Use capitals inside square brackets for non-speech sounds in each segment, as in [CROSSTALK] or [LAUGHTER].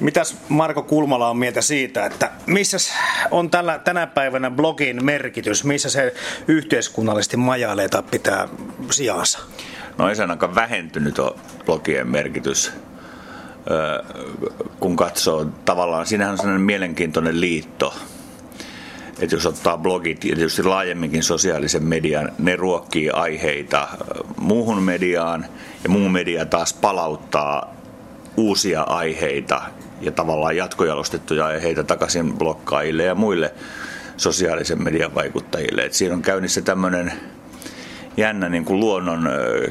Mitäs Marko Kulmala on mieltä siitä, että missä on tällä, tänä päivänä blogin merkitys, missä se yhteiskunnallisesti majailee tai pitää sijansa? No ei se ainakaan vähentynyt on blogien merkitys. Kun katsoo tavallaan, siinähän on sellainen mielenkiintoinen liitto, että jos ottaa blogit ja tietysti laajemminkin sosiaalisen median, ne ruokkii aiheita muuhun mediaan. Ja muu media taas palauttaa uusia aiheita ja tavallaan jatkojalostettuja aiheita takaisin blokkaajille ja muille sosiaalisen median vaikuttajille. Et siinä on käynnissä tämmöinen jännä niin kuin luonnon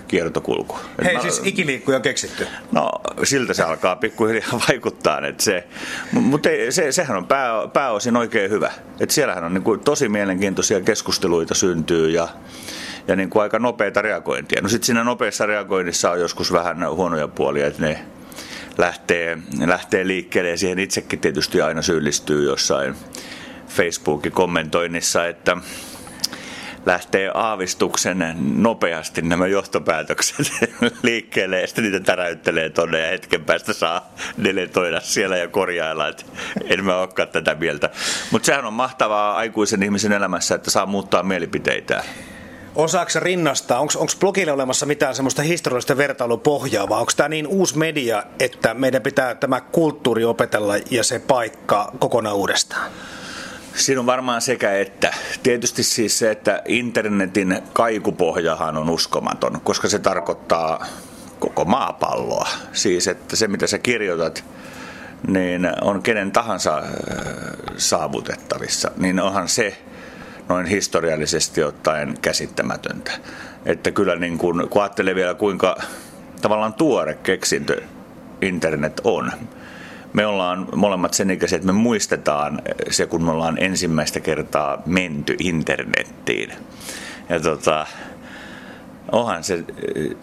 kiertokulku. Hei, mä, siis ikiliikkuja on keksitty? No, siltä se alkaa pikkuhiljaa [LAUGHS] vaikuttaa. Että se, mutta se, sehän on pää, pääosin oikein hyvä. Että siellähän on niin kuin tosi mielenkiintoisia keskusteluita syntyy ja ja niin kuin aika nopeita reagointia. No sitten siinä nopeassa reagoinnissa on joskus vähän huonoja puolia, että ne lähtee, lähtee liikkeelle ja siihen itsekin tietysti aina syyllistyy jossain Facebookin kommentoinnissa, että lähtee aavistuksen nopeasti nämä johtopäätökset [LAUGHS] liikkeelle ja sitten niitä täräyttelee tonne ja hetken päästä saa deletoida siellä ja korjailla, että en mä olekaan tätä mieltä. Mutta sehän on mahtavaa aikuisen ihmisen elämässä, että saa muuttaa mielipiteitä. Osaako rinnastaa, onko blogille olemassa mitään semmoista historiallista vertailupohjaa, vai onko tämä niin uusi media, että meidän pitää tämä kulttuuri opetella ja se paikka kokonaan uudestaan? Siinä on varmaan sekä että. Tietysti siis se, että internetin kaikupohjahan on uskomaton, koska se tarkoittaa koko maapalloa. Siis, että se mitä sä kirjoitat, niin on kenen tahansa äh, saavutettavissa, niin onhan se noin historiallisesti ottaen käsittämätöntä. Että kyllä niin kun, kun ajattelee vielä kuinka tavallaan tuore keksintö internet on, me ollaan molemmat sen ikäisiä, että me muistetaan se, kun me ollaan ensimmäistä kertaa menty internettiin. Ja tota, onhan se,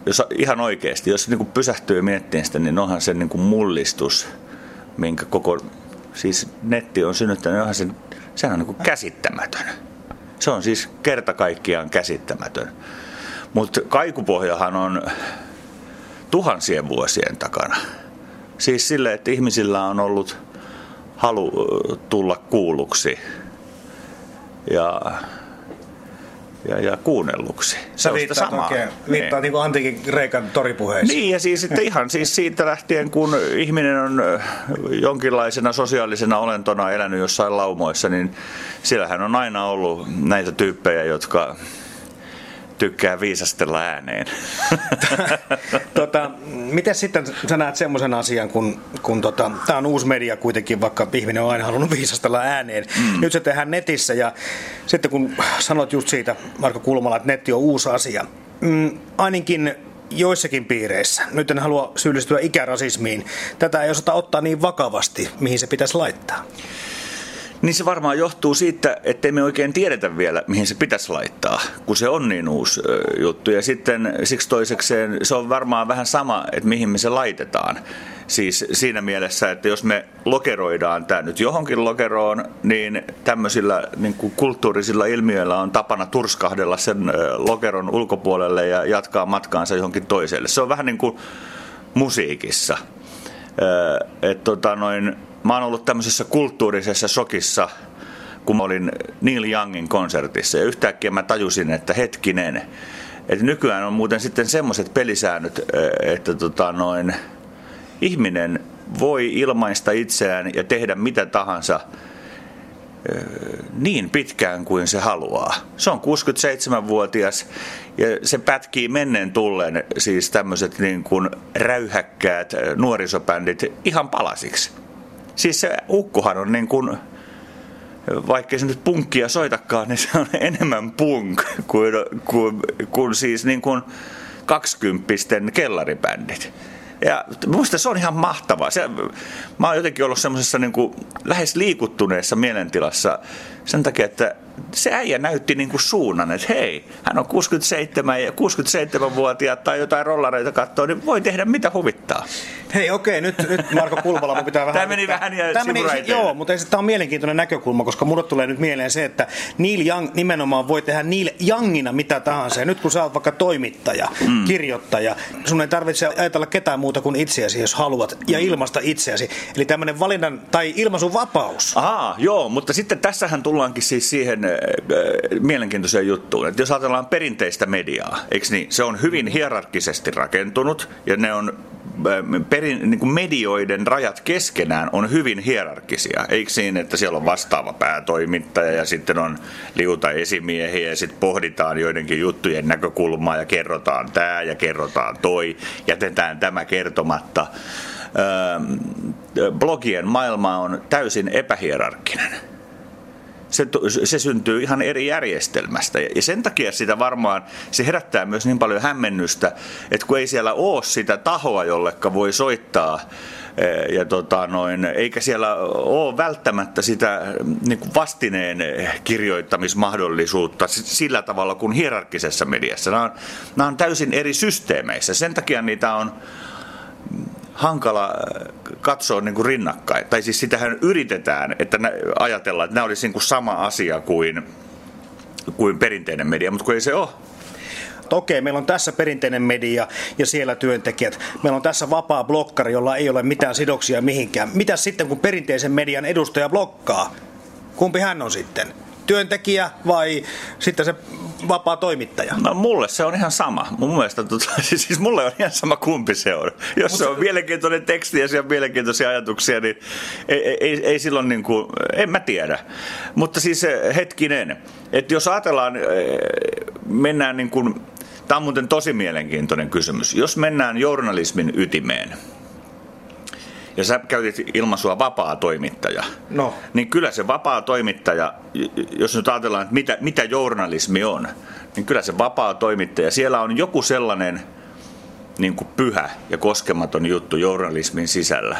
jos ihan oikeasti, jos niin pysähtyy miettii sitä, niin onhan se niin kuin mullistus, minkä koko, siis netti on synnyttänyt, onhan se, sehän on niin kuin käsittämätön. Se on siis kerta kaikkiaan käsittämätön. Mutta kaikupohjahan on tuhansien vuosien takana. Siis sille, että ihmisillä on ollut halu tulla kuulluksi ja, ja, ja kuunnelluksi. Sä viittaat samaa. oikein, viittaa niin. niin antiikin Kreikan toripuheisiin. Niin, ja siis sitten ihan siis siitä lähtien, kun ihminen on jonkinlaisena sosiaalisena olentona elänyt jossain laumoissa, niin siellähän on aina ollut näitä tyyppejä, jotka tykkää viisastella ääneen. [LAUGHS] tota, miten sitten sä näet semmoisen asian, kun, kun tota, tämä on uusi media kuitenkin, vaikka ihminen on aina halunnut viisastella ääneen. Mm. Nyt se tehdään netissä ja sitten kun sanot just siitä, Marko Kulmala, että netti on uusi asia, mm, ainakin joissakin piireissä, nyt en halua syyllistyä ikärasismiin, tätä ei osata ottaa niin vakavasti, mihin se pitäisi laittaa. Niin se varmaan johtuu siitä, että me oikein tiedetä vielä, mihin se pitäisi laittaa, kun se on niin uusi juttu. Ja sitten siksi toisekseen se on varmaan vähän sama, että mihin me se laitetaan. Siis siinä mielessä, että jos me lokeroidaan tämä nyt johonkin lokeroon, niin tämmöisillä niin kuin kulttuurisilla ilmiöillä on tapana turskahdella sen lokeron ulkopuolelle ja jatkaa matkaansa johonkin toiselle. Se on vähän niin kuin musiikissa. Että tota noin, mä oon ollut tämmöisessä kulttuurisessa shokissa, kun mä olin Neil Youngin konsertissa ja yhtäkkiä mä tajusin, että hetkinen, että nykyään on muuten sitten semmoiset pelisäännöt, että tota noin, ihminen voi ilmaista itseään ja tehdä mitä tahansa niin pitkään kuin se haluaa. Se on 67-vuotias ja se pätkii menneen tulleen siis tämmöiset niin kuin räyhäkkäät nuorisobändit ihan palasiksi. Siis se ukkohan on niin kuin, vaikkei se nyt punkkia soitakaan, niin se on enemmän punk kuin, kuin, kuin siis niin kuin kaksikymppisten kellaribändit. Ja minusta se on ihan mahtavaa. Se, mä oon jotenkin ollut semmoisessa niin kuin lähes liikuttuneessa mielentilassa sen takia, että se äijä näytti niin kuin suunnan, että hei, hän on 67 ja 67-vuotiaat tai jotain rollareita katsoo, niin voi tehdä mitä huvittaa. Hei okei, nyt, nyt Marko Kulmala, mun pitää vähän... Tämä meni vähän ja Tämä meni, Joo, mutta tämä on mielenkiintoinen näkökulma, koska mulle tulee nyt mieleen se, että Neil Young nimenomaan voi tehdä Neil Youngina mitä tahansa. Ja nyt kun sä oot vaikka toimittaja, mm. kirjoittaja, sun ei tarvitse ajatella ketään muuta kuin itseäsi, jos haluat, ja mm. ilmasta itseäsi. Eli tämmöinen valinnan tai ilmaisun vapaus. Aha, joo, mutta sitten tässähän tullaankin siis siihen äh, mielenkiintoiseen juttuun, että jos ajatellaan perinteistä mediaa, eikö niin, se on hyvin hierarkisesti rakentunut, ja ne on perin, niin kuin medioiden rajat keskenään on hyvin hierarkisia. Eikö siinä, että siellä on vastaava päätoimittaja ja sitten on liuta esimiehiä ja sitten pohditaan joidenkin juttujen näkökulmaa ja kerrotaan tämä ja kerrotaan toi, jätetään tämä kertomatta. Öö, blogien maailma on täysin epähierarkkinen se, se syntyy ihan eri järjestelmästä. Ja sen takia sitä varmaan, se herättää myös niin paljon hämmennystä, että kun ei siellä ole sitä tahoa, jollekka voi soittaa, e, ja tota noin, eikä siellä ole välttämättä sitä niin kuin vastineen kirjoittamismahdollisuutta sillä tavalla kuin hierarkkisessa mediassa. Nämä on, nämä on täysin eri systeemeissä. Sen takia niitä on hankala äh, katsoa niin kuin rinnakkain. Tai siis sitähän yritetään, että ajatellaan, että nämä olisi niin kuin sama asia kuin, kuin perinteinen media, mutta kun ei se ole okei, meillä on tässä perinteinen media ja siellä työntekijät. Meillä on tässä vapaa blokkari, jolla ei ole mitään sidoksia mihinkään. Mitä sitten, kun perinteisen median edustaja blokkaa? Kumpi hän on sitten? Työntekijä vai sitten se vapaa toimittaja? No mulle se on ihan sama. Mun mielestä, tota, [LAUGHS] siis mulle on ihan sama kumpi se on. Jos se on mielenkiintoinen teksti ja siellä on mielenkiintoisia ajatuksia, niin ei, ei, ei silloin niin kuin, en mä tiedä. Mutta siis eh, hetkinen, että jos ajatellaan, eh, mennään niin kuin, tämä on muuten tosi mielenkiintoinen kysymys. Jos mennään journalismin ytimeen, ja sä käytit ilmaisua vapaa toimittaja, no. niin kyllä se vapaa toimittaja, jos nyt ajatellaan, että mitä, mitä journalismi on, niin kyllä se vapaa toimittaja, siellä on joku sellainen niin kuin pyhä ja koskematon juttu journalismin sisällä,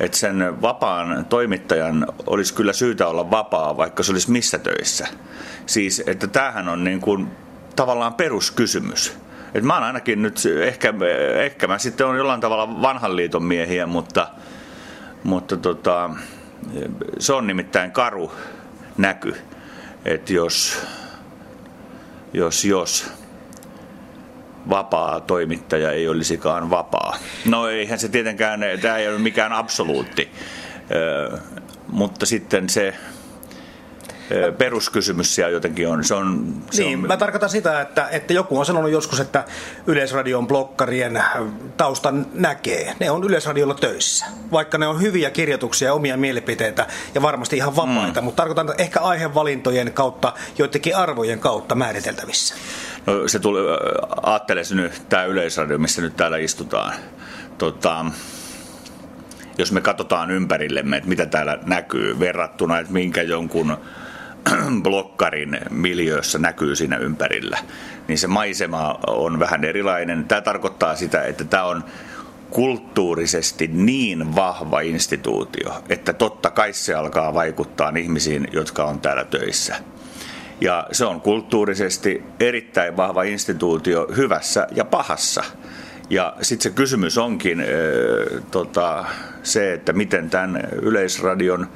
että sen vapaan toimittajan olisi kyllä syytä olla vapaa, vaikka se olisi missä töissä. Siis, että tämähän on niin kuin tavallaan peruskysymys. Et mä oon ainakin nyt, ehkä, ehkä mä sitten on jollain tavalla vanhan liiton miehiä, mutta, mutta tota, se on nimittäin karu näky, että jos, jos, jos vapaa toimittaja ei olisikaan vapaa. No eihän se tietenkään, tämä ei ole mikään absoluutti, mutta sitten se peruskysymys siellä jotenkin on. Se on se niin, on... mä tarkoitan sitä, että, että joku on sanonut joskus, että Yleisradion blokkarien taustan näkee. Ne on Yleisradiolla töissä. Vaikka ne on hyviä kirjoituksia ja omia mielipiteitä ja varmasti ihan vapaita, mm. mutta tarkoitan ehkä aihevalintojen kautta, joidenkin arvojen kautta määriteltävissä. No se tuli, ajattele nyt tämä Yleisradio, missä nyt täällä istutaan. Tota, jos me katsotaan ympärillemme, että mitä täällä näkyy verrattuna, että minkä jonkun [CLEARS THROAT] blokkarin miljöössä näkyy siinä ympärillä, niin se maisema on vähän erilainen. Tämä tarkoittaa sitä, että tämä on kulttuurisesti niin vahva instituutio, että totta kai se alkaa vaikuttaa ihmisiin, jotka on täällä töissä. Ja se on kulttuurisesti erittäin vahva instituutio hyvässä ja pahassa. Ja sitten se kysymys onkin äh, tota, se, että miten tämän yleisradion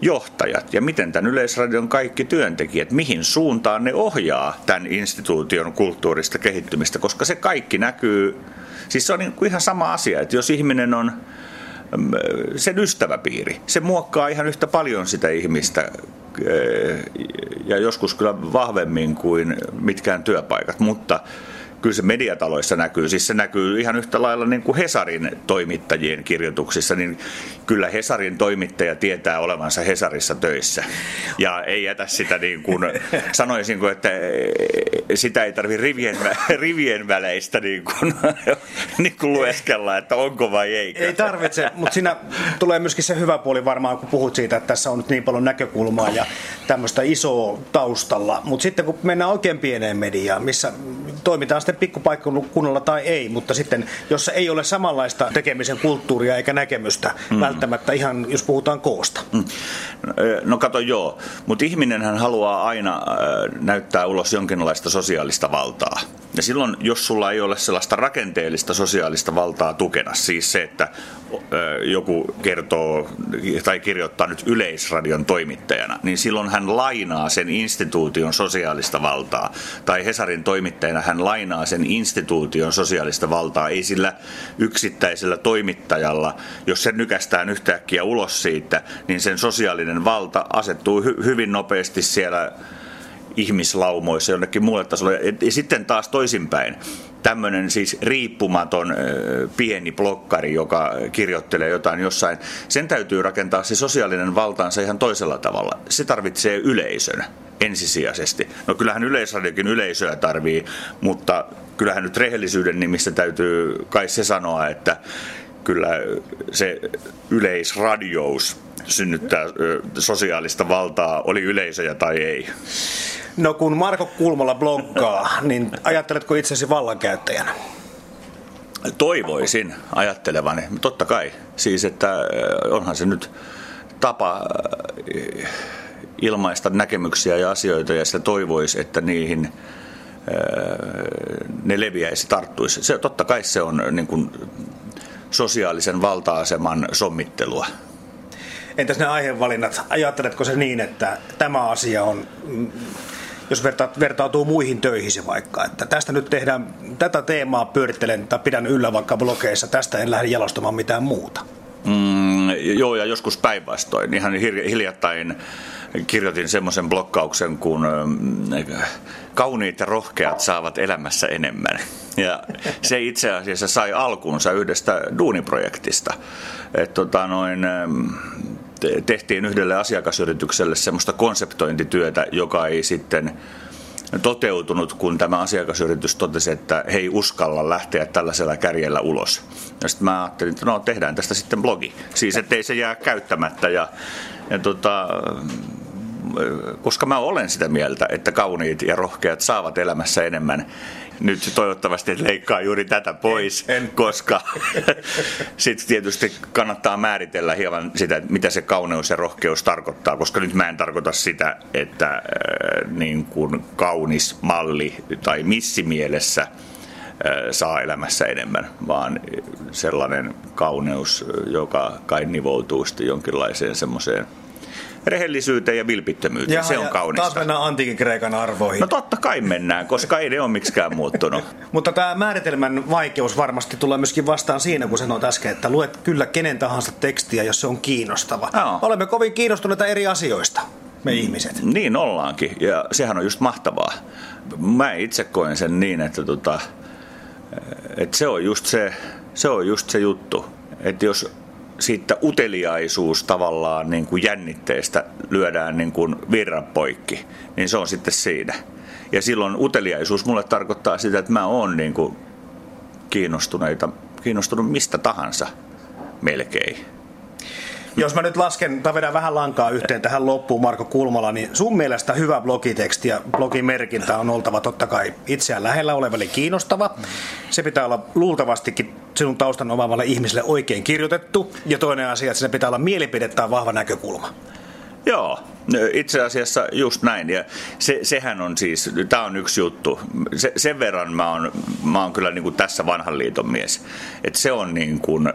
johtajat ja miten tämän Yleisradion kaikki työntekijät, mihin suuntaan ne ohjaa tämän instituution kulttuurista kehittymistä, koska se kaikki näkyy, siis se on niin kuin ihan sama asia, että jos ihminen on mm, sen ystäväpiiri, se muokkaa ihan yhtä paljon sitä ihmistä ja joskus kyllä vahvemmin kuin mitkään työpaikat, mutta kyllä se mediataloissa näkyy. Siis se näkyy ihan yhtä lailla niin kuin Hesarin toimittajien kirjoituksissa, niin kyllä Hesarin toimittaja tietää olevansa Hesarissa töissä. Ja ei jätä sitä niin kuin, [LAUGHS] sanoisinko, että sitä ei tarvitse rivien, rivien väleistä niin kuin, [LAUGHS] niin kuin lueskella, että onko vai ei. Ei tarvitse, mutta siinä tulee myöskin se hyvä puoli varmaan, kun puhut siitä, että tässä on nyt niin paljon näkökulmaa ja tämmöistä isoa taustalla. Mutta sitten kun mennään oikein pieneen mediaan, missä toimitaan sitten pikkupaikkakunnalla tai ei, mutta sitten jos ei ole samanlaista tekemisen kulttuuria eikä näkemystä mm. välttämättä ihan, jos puhutaan koosta. Mm. No kato joo, mutta ihminenhän haluaa aina näyttää ulos jonkinlaista sosiaalista valtaa. Ja silloin, jos sulla ei ole sellaista rakenteellista sosiaalista valtaa tukena, siis se, että joku kertoo tai kirjoittaa nyt yleisradion toimittajana, niin silloin hän lainaa sen instituution sosiaalista valtaa. Tai Hesarin toimittajana hän lainaa sen instituution sosiaalista valtaa. Ei sillä yksittäisellä toimittajalla, jos se nykästään yhtäkkiä ulos siitä, niin sen sosiaalinen valta asettuu hy- hyvin nopeasti siellä ihmislaumoissa jonnekin muulle tasolle. Ja sitten taas toisinpäin, tämmöinen siis riippumaton pieni blokkari, joka kirjoittelee jotain jossain, sen täytyy rakentaa se sosiaalinen valtaansa ihan toisella tavalla. Se tarvitsee yleisön ensisijaisesti. No kyllähän yleisradiokin yleisöä tarvii, mutta kyllähän nyt rehellisyyden nimissä täytyy kai se sanoa, että kyllä se yleisradious synnyttää sosiaalista valtaa, oli yleisöjä tai ei. No kun Marko Kulmala bloggaa, niin ajatteletko itsesi vallankäyttäjänä? Toivoisin ajattelevani, totta kai. Siis, että onhan se nyt tapa ilmaista näkemyksiä ja asioita ja sitä toivoisi, että niihin ne leviäisi, tarttuisi. Se, totta kai se on niin kuin, sosiaalisen valta-aseman sommittelua. Entäs ne aihevalinnat? Ajatteletko se niin, että tämä asia on jos vertautuu muihin töihin vaikka, että tästä nyt tehdään, tätä teemaa pyörittelen tai pidän yllä vaikka blogeissa, tästä en lähde jalostamaan mitään muuta. Mm, joo, ja joskus päinvastoin. Ihan hiljattain kirjoitin semmoisen blokkauksen, kun mm, kauniit ja rohkeat saavat elämässä enemmän. [LAUGHS] Ja se itse asiassa sai alkunsa yhdestä duuniprojektista. Et tota noin, mm, tehtiin yhdelle asiakasyritykselle semmoista konseptointityötä, joka ei sitten toteutunut, kun tämä asiakasyritys totesi, että he ei uskalla lähteä tällaisella kärjellä ulos. Ja sitten mä ajattelin, että no tehdään tästä sitten blogi. Siis ettei se jää käyttämättä ja, ja tota, koska mä olen sitä mieltä, että kauniit ja rohkeat saavat elämässä enemmän. Nyt toivottavasti leikkaa juuri tätä pois, en, en. koska [LAUGHS] sitten tietysti kannattaa määritellä hieman sitä, mitä se kauneus ja rohkeus tarkoittaa, koska nyt mä en tarkoita sitä, että äh, niin kuin kaunis malli tai missimielessä äh, saa elämässä enemmän, vaan sellainen kauneus, joka kai nivoutuu sitten jonkinlaiseen semmoiseen rehellisyyteen ja vilpittömyyteen. Jaha, se on ja kaunista. Taas mennään antiikin Kreikan arvoihin. No totta kai mennään, koska ei ne ole miksikään muuttunut. [LAUGHS] Mutta tämä määritelmän vaikeus varmasti tulee myöskin vastaan siinä, kun sanoit äsken, että luet kyllä kenen tahansa tekstiä, jos se on kiinnostava. No. Olemme kovin kiinnostuneita eri asioista me ihmiset. Niin ollaankin, ja sehän on just mahtavaa. Mä itse koen sen niin, että, tota, että se, on just se, se on just se juttu. Että jos siitä uteliaisuus tavallaan niin kuin jännitteestä lyödään niin kuin virran poikki, niin se on sitten siinä. Ja silloin uteliaisuus mulle tarkoittaa sitä, että mä oon niin kuin kiinnostuneita, kiinnostunut mistä tahansa melkein. Jos mä nyt lasken tai vedän vähän lankaa yhteen tähän loppuun, Marko Kulmala, niin sun mielestä hyvä blogiteksti ja blogimerkintä on oltava totta kai itseään lähellä olevalle kiinnostava. Se pitää olla luultavastikin sinun taustan omaavalle ihmiselle oikein kirjoitettu. Ja toinen asia, että se pitää olla mielipide tai vahva näkökulma. Joo, itse asiassa just näin. Ja se, sehän on siis, tämä on yksi juttu. Se, sen verran mä oon, mä oon kyllä niin kuin tässä vanhan liiton mies. Että se on niin kuin,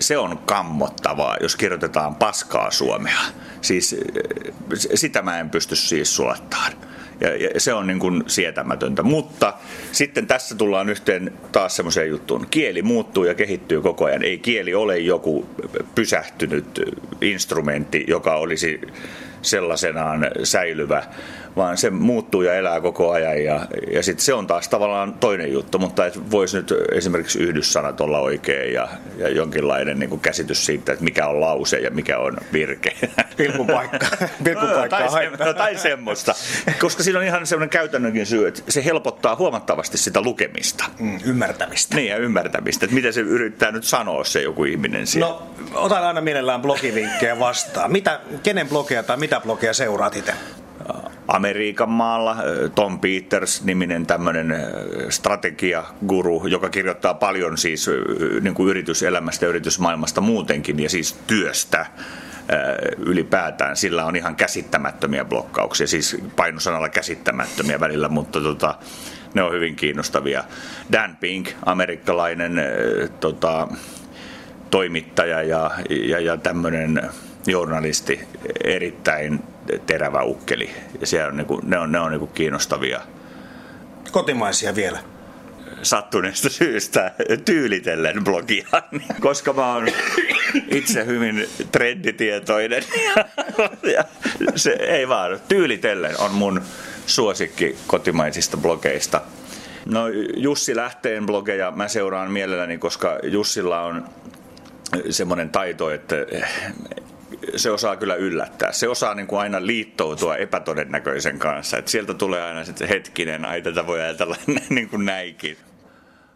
se on kammottavaa, jos kirjoitetaan paskaa Suomea. Siis sitä mä en pysty siis sulattamaan. Ja, ja se on niin kuin sietämätöntä. Mutta sitten tässä tullaan yhteen taas semmoiseen juttuun. Kieli muuttuu ja kehittyy koko ajan. Ei kieli ole joku pysähtynyt instrumentti, joka olisi sellaisenaan säilyvä vaan se muuttuu ja elää koko ajan ja, ja sitten se on taas tavallaan toinen juttu, mutta et voisi nyt esimerkiksi yhdyssanat olla oikein ja, ja jonkinlainen niin kuin käsitys siitä, että mikä on lause ja mikä on virke. [LAUGHS] Pilkupaikka. [LAUGHS] Pilkupaikka no, tai, se, no, tai semmoista, koska siinä on ihan semmoinen käytännönkin syy, että se helpottaa huomattavasti sitä lukemista. Mm, ymmärtämistä. Niin ja ymmärtämistä, että miten se yrittää nyt sanoa se joku ihminen siellä. No, otan aina mielellään blogivinkkejä vastaan. Mitä, kenen blogia tai mitä blogia seuraat itse? Amerikan maalla. Tom Peters-niminen tämmöinen strategiaguru, joka kirjoittaa paljon siis niin kuin yrityselämästä ja yritysmaailmasta muutenkin ja siis työstä ylipäätään. Sillä on ihan käsittämättömiä blokkauksia, siis painosanalla käsittämättömiä välillä, mutta tota, ne on hyvin kiinnostavia. Dan Pink, amerikkalainen tota, toimittaja ja, ja, ja tämmöinen journalisti, erittäin terävä ukkeli. Ja siellä on, niin kuin, ne on, ne on niin kuin kiinnostavia. Kotimaisia vielä sattuneesta syystä tyylitellen blogia, [LAUGHS] koska mä oon itse hyvin trenditietoinen. [LAUGHS] Ja se ei vaan, tyylitellen on mun suosikki kotimaisista blogeista. No Jussi Lähteen blogeja mä seuraan mielelläni, koska Jussilla on semmoinen taito, että se osaa kyllä yllättää. Se osaa niin kuin aina liittoutua epätodennäköisen kanssa. Et sieltä tulee aina sitten hetkinen, ai tätä voi ajatella [LAUGHS] niin kuin näinkin.